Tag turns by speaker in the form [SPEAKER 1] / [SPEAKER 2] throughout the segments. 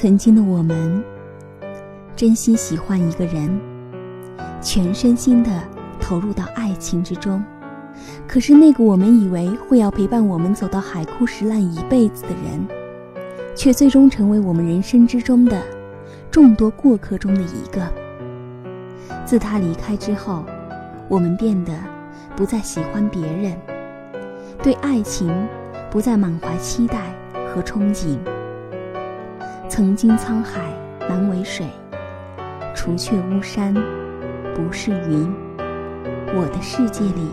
[SPEAKER 1] 曾经的我们，真心喜欢一个人，全身心的投入到爱情之中。可是那个我们以为会要陪伴我们走到海枯石烂一辈子的人，却最终成为我们人生之中的众多过客中的一个。自他离开之后，我们变得不再喜欢别人，对爱情不再满怀期待和憧憬。曾经沧海难为水，除却巫山不是云。我的世界里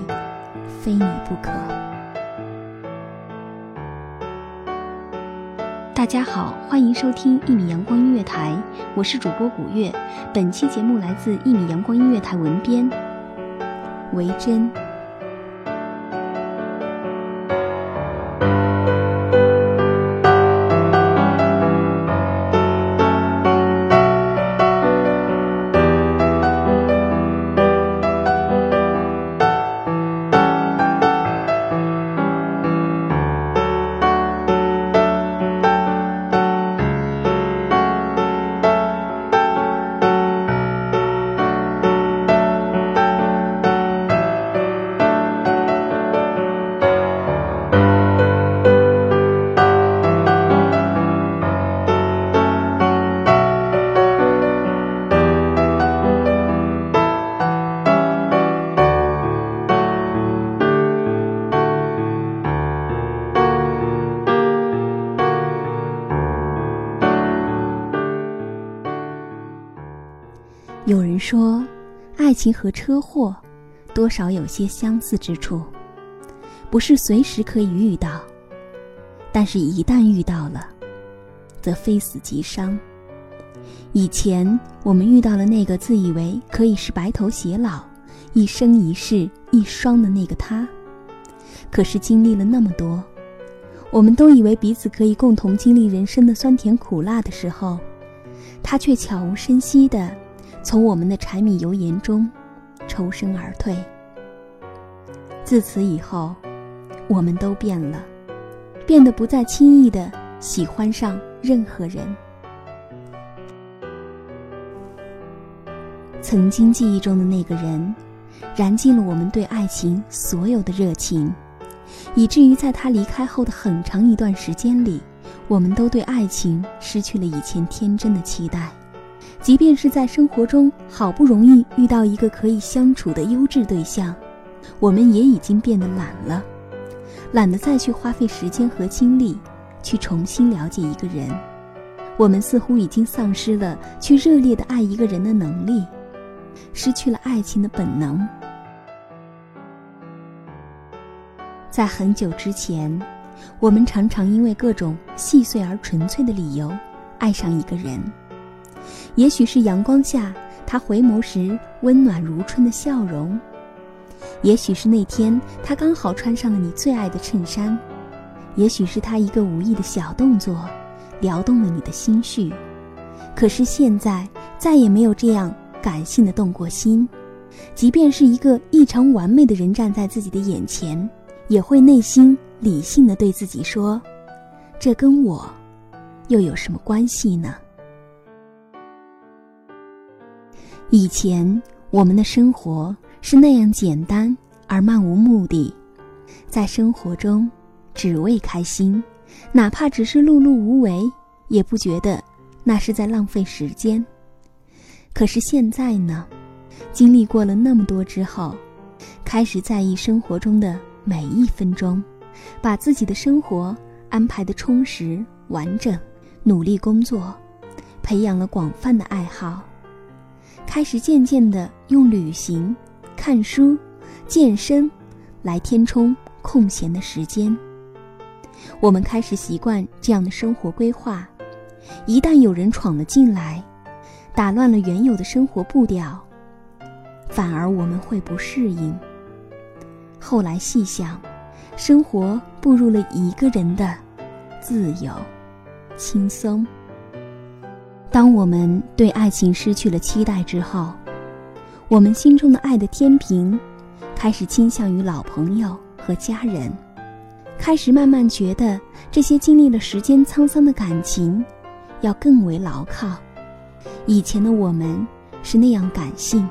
[SPEAKER 1] 非你不可。大家好，欢迎收听一米阳光音乐台，我是主播古月。本期节目来自一米阳光音乐台文编维珍。有人说，爱情和车祸多少有些相似之处，不是随时可以遇到，但是一旦遇到了，则非死即伤。以前我们遇到了那个自以为可以是白头偕老、一生一世一双的那个他，可是经历了那么多，我们都以为彼此可以共同经历人生的酸甜苦辣的时候，他却悄无声息的。从我们的柴米油盐中抽身而退。自此以后，我们都变了，变得不再轻易的喜欢上任何人。曾经记忆中的那个人，燃尽了我们对爱情所有的热情，以至于在他离开后的很长一段时间里，我们都对爱情失去了以前天真的期待。即便是在生活中好不容易遇到一个可以相处的优质对象，我们也已经变得懒了，懒得再去花费时间和精力去重新了解一个人。我们似乎已经丧失了去热烈的爱一个人的能力，失去了爱情的本能。在很久之前，我们常常因为各种细碎而纯粹的理由爱上一个人。也许是阳光下他回眸时温暖如春的笑容，也许是那天他刚好穿上了你最爱的衬衫，也许是他一个无意的小动作，撩动了你的心绪。可是现在再也没有这样感性的动过心，即便是一个异常完美的人站在自己的眼前，也会内心理性的对自己说：“这跟我又有什么关系呢？”以前我们的生活是那样简单而漫无目的，在生活中只为开心，哪怕只是碌碌无为，也不觉得那是在浪费时间。可是现在呢，经历过了那么多之后，开始在意生活中的每一分钟，把自己的生活安排的充实完整，努力工作，培养了广泛的爱好。开始渐渐的用旅行、看书、健身来填充空闲的时间。我们开始习惯这样的生活规划。一旦有人闯了进来，打乱了原有的生活步调，反而我们会不适应。后来细想，生活步入了一个人的自由、轻松。当我们对爱情失去了期待之后，我们心中的爱的天平开始倾向于老朋友和家人，开始慢慢觉得这些经历了时间沧桑的感情要更为牢靠。以前的我们是那样感性，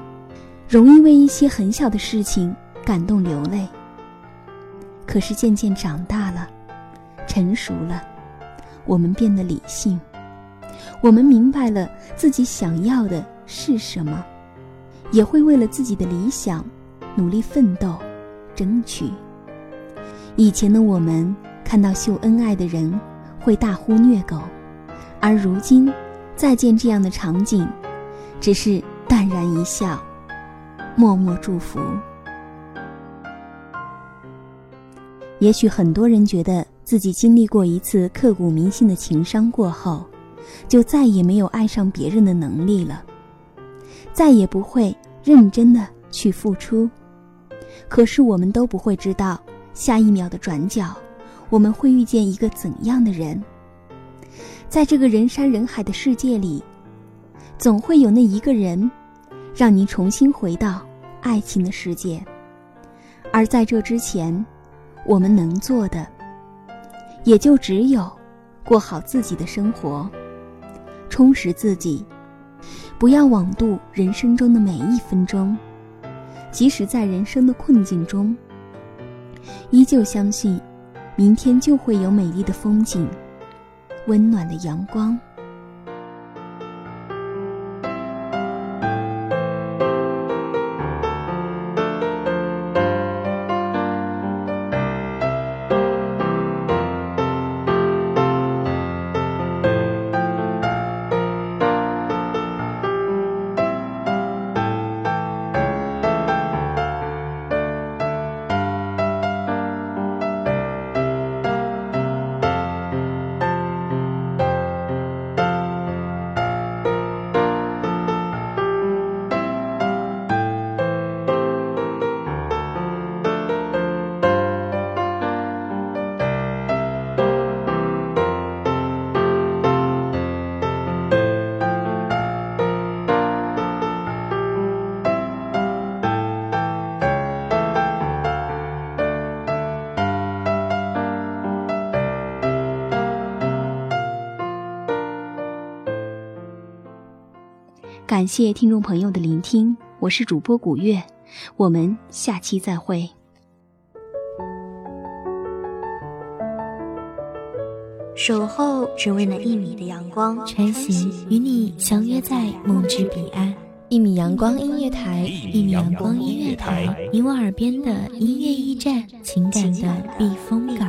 [SPEAKER 1] 容易为一些很小的事情感动流泪。可是渐渐长大了，成熟了，我们变得理性。我们明白了自己想要的是什么，也会为了自己的理想努力奋斗、争取。以前的我们看到秀恩爱的人会大呼虐狗，而如今再见这样的场景，只是淡然一笑，默默祝福。也许很多人觉得自己经历过一次刻骨铭心的情伤过后。就再也没有爱上别人的能力了，再也不会认真的去付出。可是我们都不会知道，下一秒的转角，我们会遇见一个怎样的人。在这个人山人海的世界里，总会有那一个人，让你重新回到爱情的世界。而在这之前，我们能做的，也就只有过好自己的生活。充实自己，不要枉度人生中的每一分钟。即使在人生的困境中，依旧相信，明天就会有美丽的风景，温暖的阳光。感谢听众朋友的聆听，我是主播古月，我们下期再会。
[SPEAKER 2] 守候只为那一米的阳光，
[SPEAKER 3] 穿行与你相约在梦之彼岸。一米阳光音乐台，一米阳光音乐台，你我耳边的音乐驿站，情感的避风港。